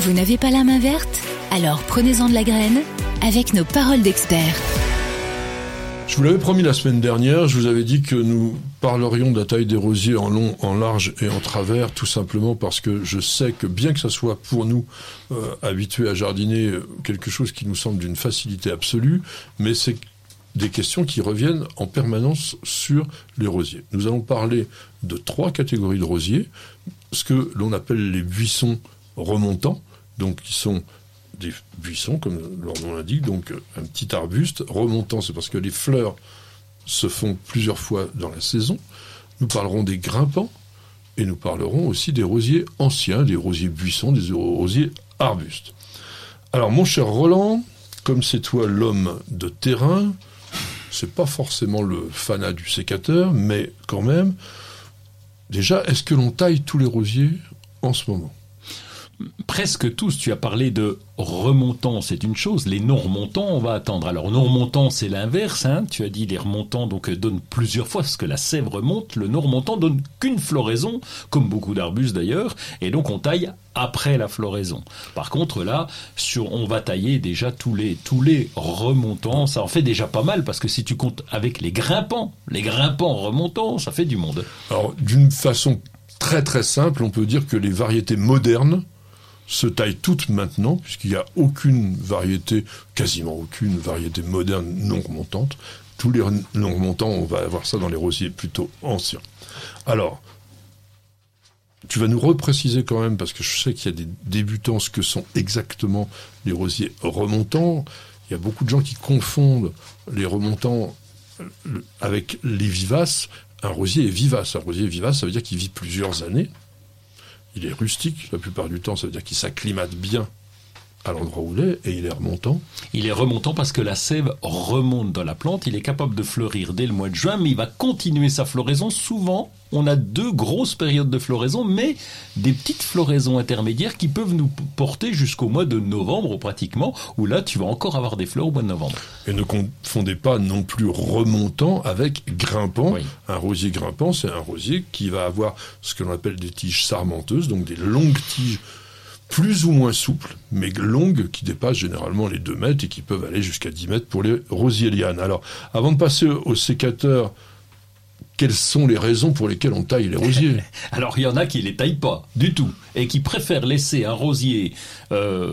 Vous n'avez pas la main verte Alors prenez-en de la graine avec nos paroles d'experts. Je vous l'avais promis la semaine dernière, je vous avais dit que nous parlerions de la taille des rosiers en long, en large et en travers, tout simplement parce que je sais que bien que ça soit pour nous euh, habitués à jardiner euh, quelque chose qui nous semble d'une facilité absolue, mais c'est des questions qui reviennent en permanence sur les rosiers. Nous allons parler de trois catégories de rosiers, ce que l'on appelle les buissons remontants, donc qui sont des buissons, comme leur nom l'indique, donc un petit arbuste remontant, c'est parce que les fleurs se font plusieurs fois dans la saison. Nous parlerons des grimpants et nous parlerons aussi des rosiers anciens, des rosiers buissons, des rosiers arbustes. Alors mon cher Roland, comme c'est toi l'homme de terrain, c'est pas forcément le fanat du sécateur, mais quand même, déjà, est-ce que l'on taille tous les rosiers en ce moment? Presque tous. Tu as parlé de remontants, c'est une chose. Les non remontants, on va attendre. Alors non remontants, c'est l'inverse. Hein. Tu as dit les remontants donc euh, donnent plusieurs fois parce que la sève remonte. Le non remontant donne qu'une floraison, comme beaucoup d'arbustes d'ailleurs, et donc on taille après la floraison. Par contre là, sur, on va tailler déjà tous les tous les remontants. Ça en fait déjà pas mal parce que si tu comptes avec les grimpants, les grimpants remontants, ça fait du monde. Alors d'une façon très très simple, on peut dire que les variétés modernes se taillent toutes maintenant, puisqu'il n'y a aucune variété, quasiment aucune variété moderne non remontante. Tous les non remontants, on va avoir ça dans les rosiers plutôt anciens. Alors, tu vas nous repréciser quand même, parce que je sais qu'il y a des débutants, ce que sont exactement les rosiers remontants. Il y a beaucoup de gens qui confondent les remontants euh, avec les vivaces. Un rosier est vivace. Un rosier vivace, ça veut dire qu'il vit plusieurs années il est rustique la plupart du temps, ça veut dire qu'il s'acclimate bien à l'endroit où il est et il est remontant. Il est remontant parce que la sève remonte dans la plante, il est capable de fleurir dès le mois de juin, mais il va continuer sa floraison. Souvent, on a deux grosses périodes de floraison, mais des petites floraisons intermédiaires qui peuvent nous porter jusqu'au mois de novembre pratiquement, où là tu vas encore avoir des fleurs au mois de novembre. Et ne confondez pas non plus remontant avec grimpant. Un rosier grimpant, c'est un rosier qui va avoir ce que l'on appelle des tiges sarmenteuses, donc des longues tiges plus ou moins souples, mais longues, qui dépassent généralement les 2 mètres et qui peuvent aller jusqu'à 10 mètres pour les rosiers lianes. Alors, avant de passer au sécateur quelles sont les raisons pour lesquelles on taille les rosiers? Alors il y en a qui les taillent pas du tout et qui préfèrent laisser un rosier euh,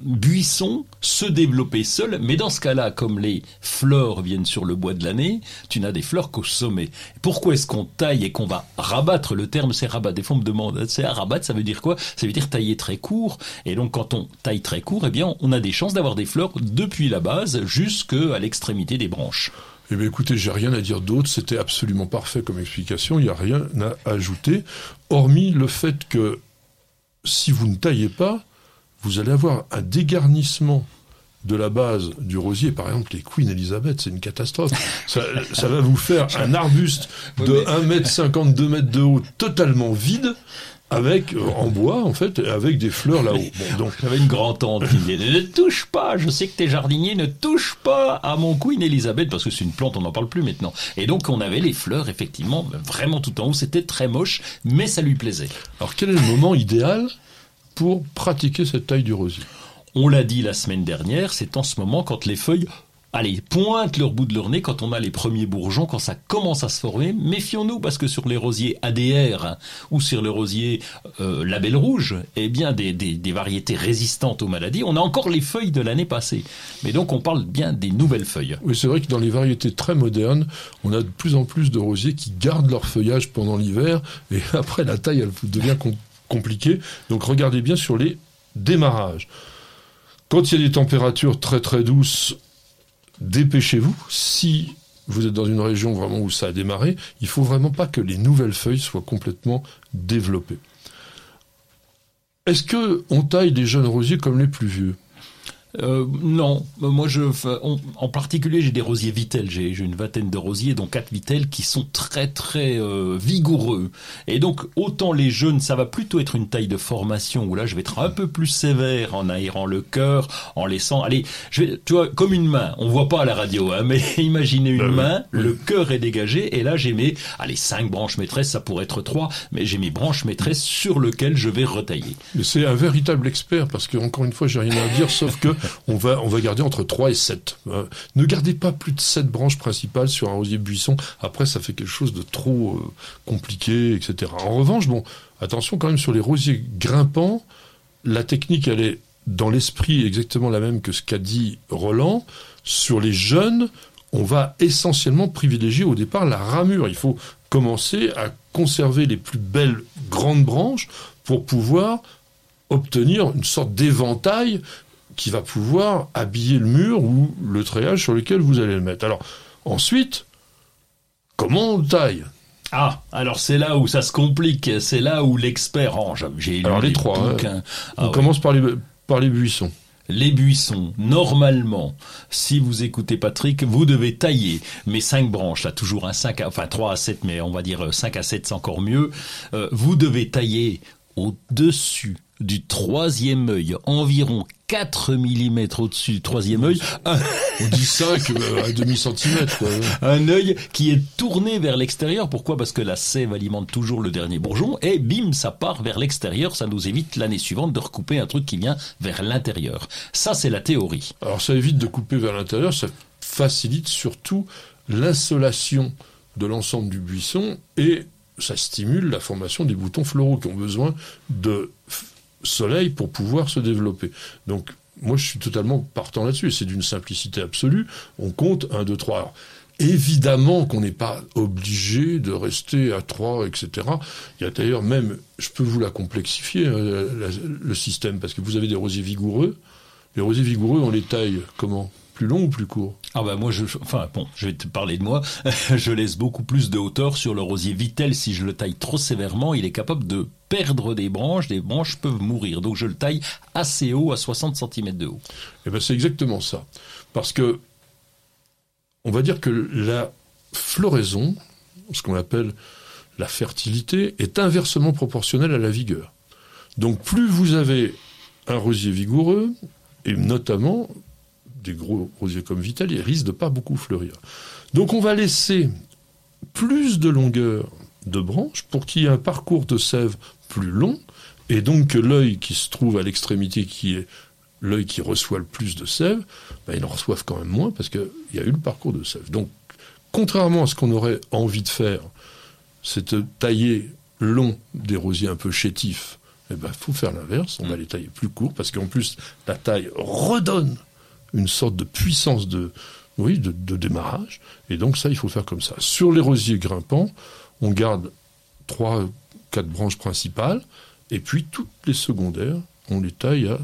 buisson se développer seul. Mais dans ce cas-là, comme les fleurs viennent sur le bois de l'année, tu n'as des fleurs qu'au sommet. Pourquoi est-ce qu'on taille et qu'on va rabattre? Le terme c'est rabattre. Des fois on me demande, c'est rabattre, ça veut dire quoi? Ça veut dire tailler très court. Et donc quand on taille très court, eh bien on a des chances d'avoir des fleurs depuis la base jusqu'à l'extrémité des branches. Eh bien écoutez, j'ai rien à dire d'autre, c'était absolument parfait comme explication, il n'y a rien à ajouter, hormis le fait que si vous ne taillez pas, vous allez avoir un dégarnissement de la base du rosier, par exemple les Queen Elizabeth, c'est une catastrophe. Ça, ça, va vous faire un arbuste de 1m50, 2 mètres de haut totalement vide, avec euh, en bois en fait avec des fleurs là-haut. Bon, donc j'avais une grande tante qui disait ne touche pas, je sais que t'es jardinier, ne touche pas à mon Queen Elizabeth parce que c'est une plante, on n'en parle plus maintenant. Et donc on avait les fleurs effectivement vraiment tout en haut, c'était très moche, mais ça lui plaisait. Alors quel est le moment idéal pour pratiquer cette taille du rosier? On l'a dit la semaine dernière, c'est en ce moment quand les feuilles allez, pointe leur bout de leur nez quand on a les premiers bourgeons, quand ça commence à se former. Méfions-nous parce que sur les rosiers ADR ou sur le rosier euh, label rouge, eh bien des, des, variétés résistantes aux maladies, on a encore les feuilles de l'année passée. Mais donc on parle bien des nouvelles feuilles. Oui, c'est vrai que dans les variétés très modernes, on a de plus en plus de rosiers qui gardent leur feuillage pendant l'hiver et après la taille elle devient compliquée. Donc regardez bien sur les démarrages. Quand il y a des températures très très douces, dépêchez-vous. Si vous êtes dans une région vraiment où ça a démarré, il faut vraiment pas que les nouvelles feuilles soient complètement développées. Est-ce que on taille des jeunes rosiers comme les plus vieux? Euh, non, moi je, en particulier j'ai des rosiers Vitel, j'ai une vingtaine de rosiers, dont quatre Vitel qui sont très très euh, vigoureux. Et donc autant les jeunes, ça va plutôt être une taille de formation où là je vais être un peu plus sévère en aérant le cœur, en laissant, allez, je vais, tu vois, comme une main, on voit pas à la radio, hein, mais imaginez une oui, main, oui. le cœur est dégagé et là j'ai mes, allez, cinq branches maîtresses, ça pourrait être trois, mais j'ai mes branches maîtresses sur lesquelles je vais retailler. Mais c'est un véritable expert parce que encore une fois, j'ai rien à dire sauf que on va on va garder entre 3 et 7. Euh, ne gardez pas plus de 7 branches principales sur un rosier buisson. Après ça fait quelque chose de trop euh, compliqué, etc. En revanche, bon, attention quand même sur les rosiers grimpants, la technique elle est dans l'esprit exactement la même que ce qu'a dit Roland. Sur les jeunes, on va essentiellement privilégier au départ la ramure. Il faut commencer à conserver les plus belles grandes branches pour pouvoir obtenir une sorte d'éventail qui va pouvoir habiller le mur ou le treillage sur lequel vous allez le mettre. Alors, ensuite, comment on le taille? Ah, alors c'est là où ça se complique, c'est là où l'expert range. J'ai lu Alors, les trois, hein. On Ah ouais. commence par les, par les buissons. Les buissons, normalement, si vous écoutez Patrick, vous devez tailler mes cinq branches, là, toujours un 5 à, enfin 3 à 7, mais on va dire 5 à 7, c'est encore mieux. Euh, vous devez tailler au-dessus du troisième œil, environ 4 mm au-dessus du troisième œil, On dit 5 à demi centimètre. quoi. un œil qui est tourné vers l'extérieur. Pourquoi? Parce que la sève alimente toujours le dernier bourgeon et bim, ça part vers l'extérieur. Ça nous évite l'année suivante de recouper un truc qui vient vers l'intérieur. Ça, c'est la théorie. Alors ça évite de couper vers l'intérieur, ça facilite surtout l'insolation de l'ensemble du buisson et ça stimule la formation des boutons floraux qui ont besoin de soleil pour pouvoir se développer. Donc moi je suis totalement partant là-dessus c'est d'une simplicité absolue. On compte 1, 2, 3. Alors, évidemment qu'on n'est pas obligé de rester à 3, etc. Il y a d'ailleurs même, je peux vous la complexifier, euh, le système, parce que vous avez des rosiers vigoureux. Les rosiers vigoureux, on les taille comment? Plus long ou plus court? Ah bah moi je enfin bon je vais te parler de moi je laisse beaucoup plus de hauteur sur le rosier Vitel si je le taille trop sévèrement il est capable de perdre des branches des branches peuvent mourir donc je le taille assez haut à 60 cm de haut Eh ben, c'est exactement ça. Parce que, on va dire que la floraison, ce qu'on appelle la fertilité, est inversement proportionnelle à la vigueur. Donc, plus vous avez un rosier vigoureux, et notamment des gros rosiers comme Vitel, ils risquent de pas beaucoup fleurir. Donc, on va laisser plus de longueur de branches pour qu'il y ait un parcours de sève plus long, et donc que l'œil qui se trouve à l'extrémité, qui est l'œil qui reçoit le plus de sève, ben, il en reçoive quand même moins parce qu'il y a eu le parcours de sève. Donc, contrairement à ce qu'on aurait envie de faire, c'est de tailler long des rosiers un peu chétifs. Il ben, faut faire l'inverse, on va les tailler plus courts parce qu'en plus, la taille redonne une sorte de puissance de, oui, de, de démarrage. Et donc, ça, il faut faire comme ça. Sur les rosiers grimpants, on garde trois, quatre branches principales et puis toutes les secondaires, on les taille à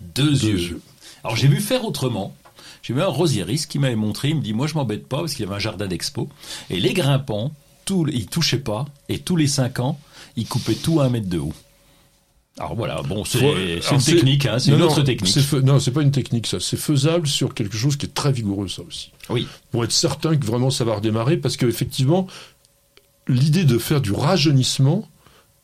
deux, deux yeux. yeux. alors j'ai vu faire autrement j'ai vu un rosieriste qui m'avait montré il me dit moi je m'embête pas parce qu'il y avait un jardin d'expo et les grimpants tous ils touchaient pas et tous les cinq ans ils coupaient tout à un mètre de haut alors voilà bon c'est une technique hein, c'est une non, autre technique non, c'est pas une technique, ça. C'est faisable sur quelque chose qui est très vigoureux, ça aussi. oui Pour être certain que vraiment ça va redémarrer, parce qu'effectivement, l'idée de faire du rajeunissement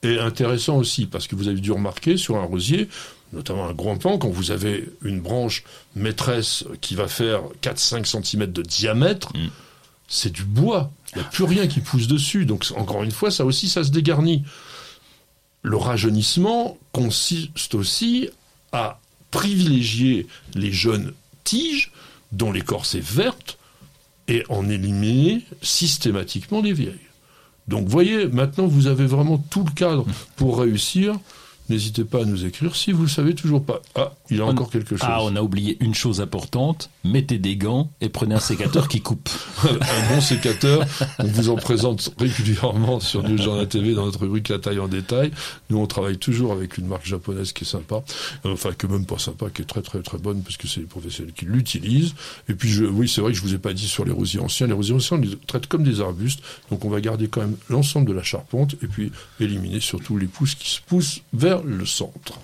est intéressant aussi, parce que vous avez dû remarquer sur un rosier, notamment un grand pan, quand vous avez une branche maîtresse qui va faire 4-5 cm de diamètre, Mm. c'est du bois. Il n'y a plus rien qui pousse dessus. Donc, encore une fois, ça aussi, ça se dégarnit. Le rajeunissement consiste aussi à privilégier les jeunes tiges dont l'écorce est verte et en éliminer systématiquement les vieilles. Donc voyez, maintenant vous avez vraiment tout le cadre pour réussir. N'hésitez pas à nous écrire si vous ne savez toujours pas. Ah, il y a On- encore quelque chose. ah on a oublié une chose importante mettez des gants et prenez un sécateur qui coupe un bon sécateur. On vous en présente régulièrement sur News Journal TV dans notre rubrique La taille en détail. Nous, on travaille toujours avec une marque japonaise qui est sympa. Euh, Enfin, que même pas sympa, qui est très très très bonne parce que c'est les professionnels qui l'utilisent. Et puis, je, oui, c'est vrai que je vous ai pas dit sur les rosiers anciens. Les rosiers anciens, on les traite comme des arbustes. Donc, on va garder quand même l'ensemble de la charpente et puis éliminer surtout les pousses qui se poussent vers le centre.